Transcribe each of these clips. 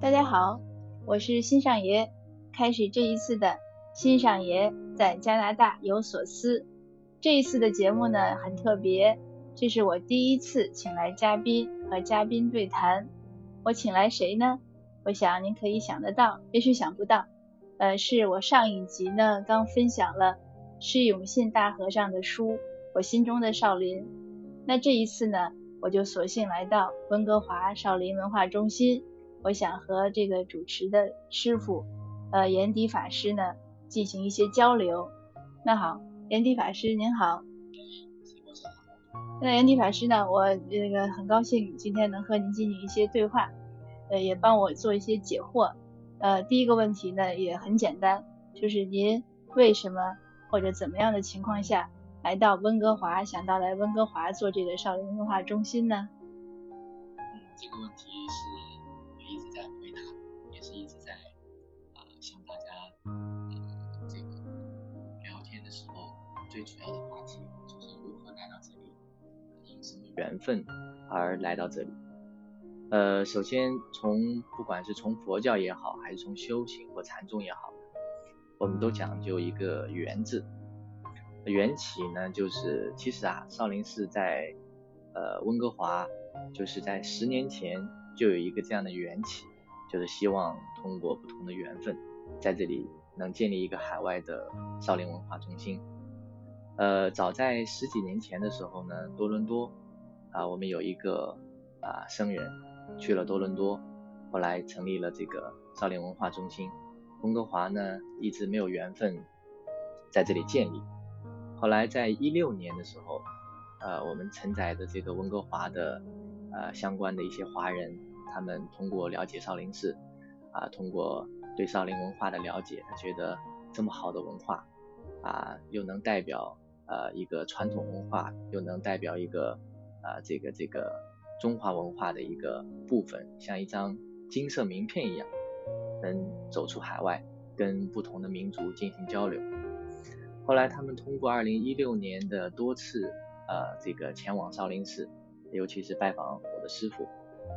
大家好，我是新上爷，开始这一次的新上爷在加拿大有所思。这一次的节目呢很特别，这是我第一次请来嘉宾和嘉宾对谈。我请来谁呢？我想您可以想得到，也许想不到。呃，是我上一集呢刚分享了释永信大和尚的书《我心中的少林》。那这一次呢，我就索性来到温哥华少林文化中心。我想和这个主持的师傅，呃，严迪法师呢进行一些交流。那好，严迪法师您好。那严迪法师呢，我这个很高兴今天能和您进行一些对话，呃，也帮我做一些解惑。呃，第一个问题呢也很简单，就是您为什么或者怎么样的情况下来到温哥华，想到来温哥华做这个少林文化中心呢？这个问题是。最主要的话题就是如何来到这里，因什么缘分而来到这里。呃，首先从不管是从佛教也好，还是从修行或禅宗也好，我们都讲究一个缘字。缘起呢，就是其实啊，少林寺在呃温哥华，就是在十年前就有一个这样的缘起，就是希望通过不同的缘分，在这里能建立一个海外的少林文化中心。呃，早在十几年前的时候呢，多伦多啊，我们有一个啊僧人去了多伦多，后来成立了这个少林文化中心。温哥华呢，一直没有缘分在这里建立。后来在一六年的时候，呃，我们承载的这个温哥华的呃相关的一些华人，他们通过了解少林寺啊，通过对少林文化的了解，他觉得这么好的文化啊，又能代表。呃，一个传统文化又能代表一个啊，这个这个中华文化的一个部分，像一张金色名片一样，能走出海外，跟不同的民族进行交流。后来他们通过二零一六年的多次呃这个前往少林寺，尤其是拜访我的师傅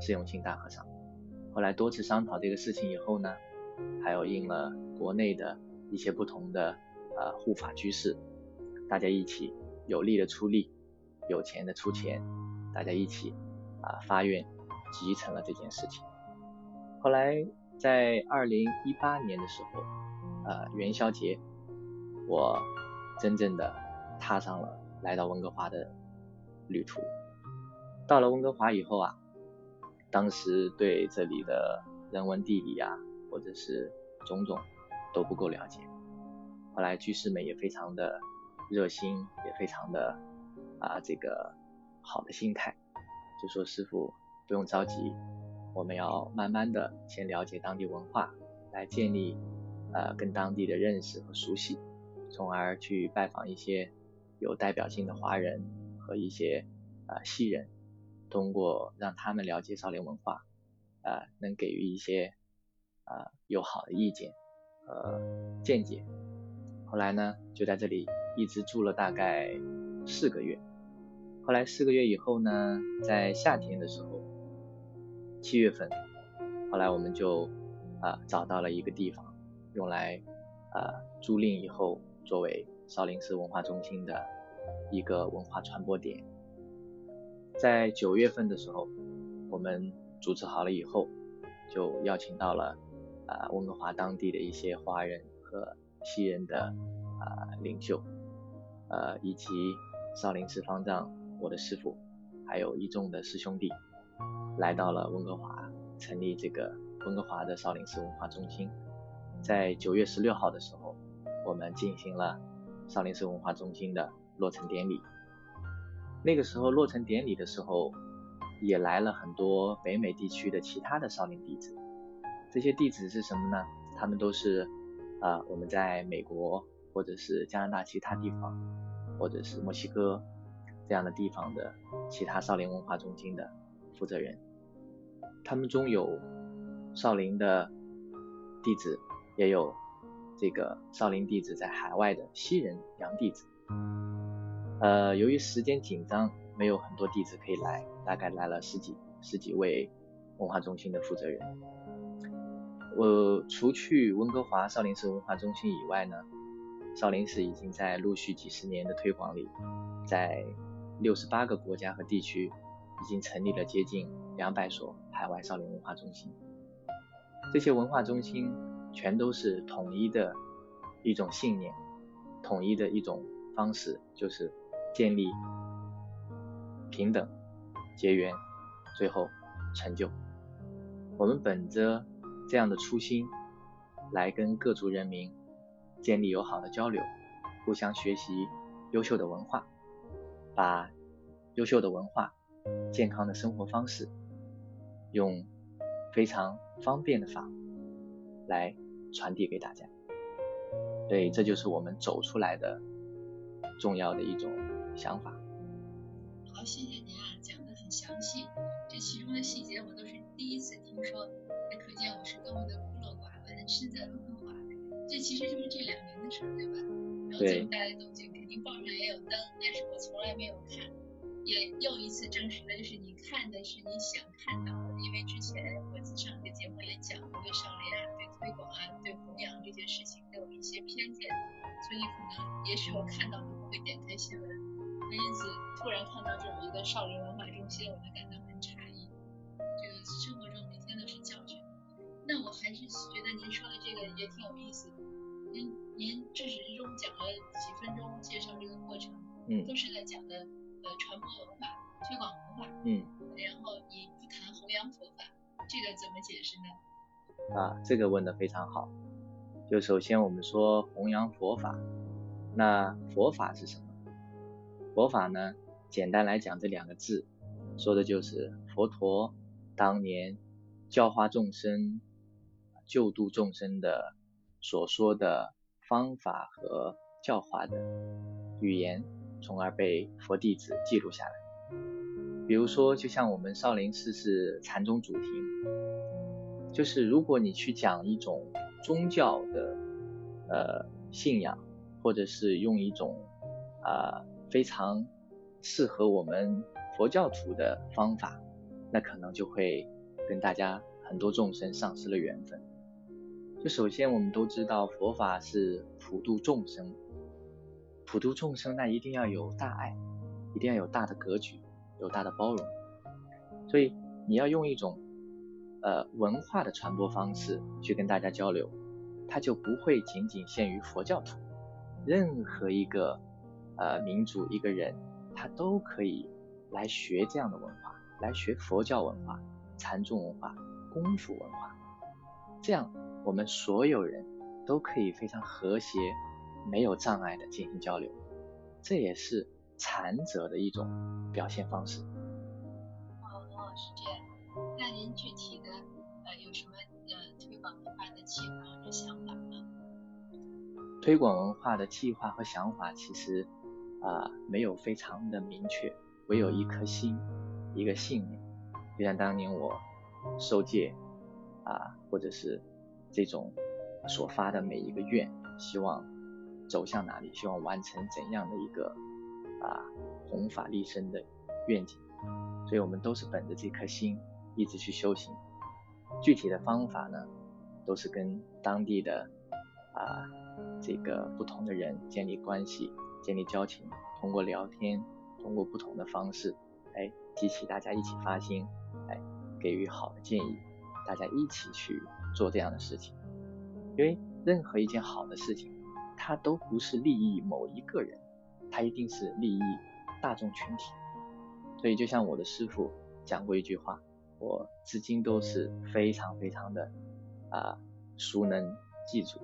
释永清大和尚。后来多次商讨这个事情以后呢，还有应了国内的一些不同的呃护法居士。大家一起有力的出力，有钱的出钱，大家一起啊发愿集成了这件事情。后来在二零一八年的时候，呃元宵节，我真正的踏上了来到温哥华的旅途。到了温哥华以后啊，当时对这里的人文地理啊，或者是种种都不够了解。后来居士们也非常的。热心也非常的啊，这个好的心态，就说师傅不用着急，我们要慢慢的先了解当地文化，来建立呃跟当地的认识和熟悉，从而去拜访一些有代表性的华人和一些啊西人，通过让他们了解少林文化，呃能给予一些啊友好的意见和见解。后来呢，就在这里。一直住了大概四个月，后来四个月以后呢，在夏天的时候，七月份，后来我们就啊找到了一个地方，用来啊租赁以后作为少林寺文化中心的一个文化传播点。在九月份的时候，我们组织好了以后，就邀请到了啊温哥华当地的一些华人和西人的啊领袖。呃，以及少林寺方丈，我的师傅，还有一众的师兄弟，来到了温哥华，成立这个温哥华的少林寺文化中心。在九月十六号的时候，我们进行了少林寺文化中心的落成典礼。那个时候落成典礼的时候，也来了很多北美地区的其他的少林弟子。这些弟子是什么呢？他们都是啊，我们在美国。或者是加拿大其他地方，或者是墨西哥这样的地方的其他少林文化中心的负责人，他们中有少林的弟子，也有这个少林弟子在海外的西人洋弟子。呃，由于时间紧张，没有很多弟子可以来，大概来了十几十几位文化中心的负责人。我除去温哥华少林寺文化中心以外呢，少林寺已经在陆续几十年的推广里，在六十八个国家和地区已经成立了接近两百所海外少林文化中心。这些文化中心全都是统一的一种信念，统一的一种方式，就是建立平等、结缘，最后成就。我们本着这样的初心，来跟各族人民建立友好的交流，互相学习优秀的文化，把优秀的文化、健康的生活方式，用非常。方便的法来传递给大家，对，这就是我们走出来的重要的一种想法。好，谢谢您啊，讲的很详细，这其中的细节我都是第一次听说，可见我是多么的孤陋寡闻。身在温哥华，这其实就是这两年的事儿，对吧？然后这么大的动静，肯定报上也有登，但是我从来没有看。也又一次证实了，就是你看的是你想看到的，因为之前我上个节目也讲过，对少林啊、对推广啊、对弘扬这些事情都有一些偏见，所以可能也许我看到就不会点开新闻，那因此突然看到这么一个少林文化中心，我就感到很诧异。这个生活中每天都是教训。那我还是觉得您说的这个也挺有意思。您您至始至终讲了几分钟介绍这个过程，嗯，都是在讲的呃。传播文化、推广文化，嗯，然后你不谈弘扬佛法，这个怎么解释呢？啊，这个问的非常好。就首先我们说弘扬佛法，那佛法是什么？佛法呢，简单来讲这两个字，说的就是佛陀当年教化众生、救度众生的所说的方法和教化的语言。从而被佛弟子记录下来。比如说，就像我们少林寺是禅宗主题，就是如果你去讲一种宗教的呃信仰，或者是用一种啊非常适合我们佛教徒的方法，那可能就会跟大家很多众生丧失了缘分。就首先我们都知道佛法是普度众生。普度众生，那一定要有大爱，一定要有大的格局，有大的包容。所以你要用一种呃文化的传播方式去跟大家交流，它就不会仅仅限于佛教徒。任何一个呃民族一个人，他都可以来学这样的文化，来学佛教文化、禅宗文化、功夫文化。这样我们所有人都可以非常和谐。没有障碍的进行交流，这也是禅者的一种表现方式。哦，是这样。那您具体的呃有什么呃推广文化的计划或者想法吗？推广文化的计划和想法其实啊没有非常的明确，唯有一颗心，一个信念。就像当年我受戒啊，或者是这种所发的每一个愿，希望。走向哪里？希望完成怎样的一个啊弘法立身的愿景？所以我们都是本着这颗心一直去修行。具体的方法呢，都是跟当地的啊这个不同的人建立关系、建立交情，通过聊天，通过不同的方式，哎，激起大家一起发心，哎，给予好的建议，大家一起去做这样的事情。因为任何一件好的事情。它都不是利益某一个人，它一定是利益大众群体。所以就像我的师傅讲过一句话，我至今都是非常非常的啊熟能记住，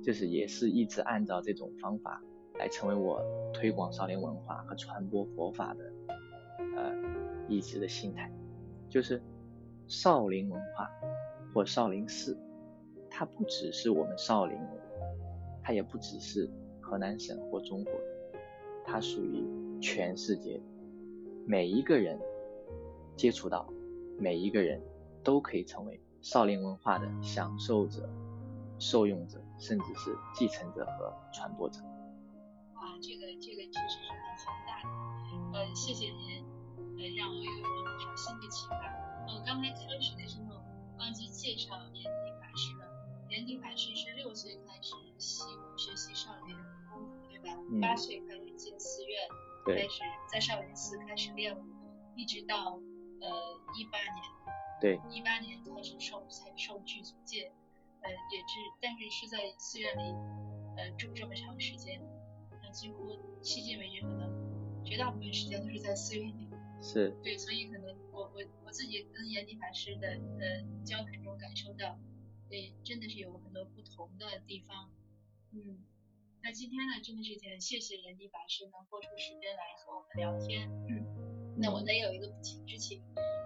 就是也是一直按照这种方法来成为我推广少林文化和传播佛法的呃一直的心态，就是少林文化或少林寺，它不只是我们少林。它也不只是河南省或中国，它属于全世界，每一个人接触到，每一个人都可以成为少林文化的享受者、受用者，甚至是继承者和传播者。哇，这个这个确实是很宏大的，呃，谢谢您，呃，让我有一种新的启发。我刚才开始的时候，忘记介绍延迪法师了。延迪法师是六岁开始习武学习少林，对吧？八岁开始进寺院，开始在少林寺开始练武，一直到呃一八年，对，一八年开始受才受具足戒，呃也是，但是是在寺院里呃住这么长时间，那几乎迄今为止可能绝大部分时间都是在寺院里。是。对，所以可能我我我自己跟延迪法师的呃交谈中感受到。对，真的是有很多不同的地方，嗯，那今天呢，真的是很谢谢严迪法师能播出时间来和我们聊天，嗯，那我呢也有一个不情之请，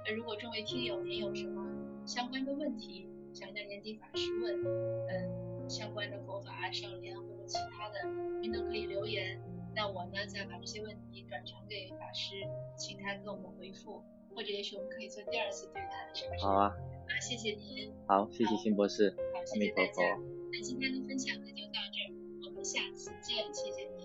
呃，如果众位听友您有什么相关的问题想向严迪法师问，嗯，相关的佛法、少林或者其他的，您都可以留言，那我呢再把这些问题转传给法师，请他给我们回复，或者也许我们可以做第二次对谈，是不是？好啊。啊，谢谢您。好，谢谢辛博士。好，谢谢大家。那今天的分享呢就到这儿，我们下次见，谢谢您。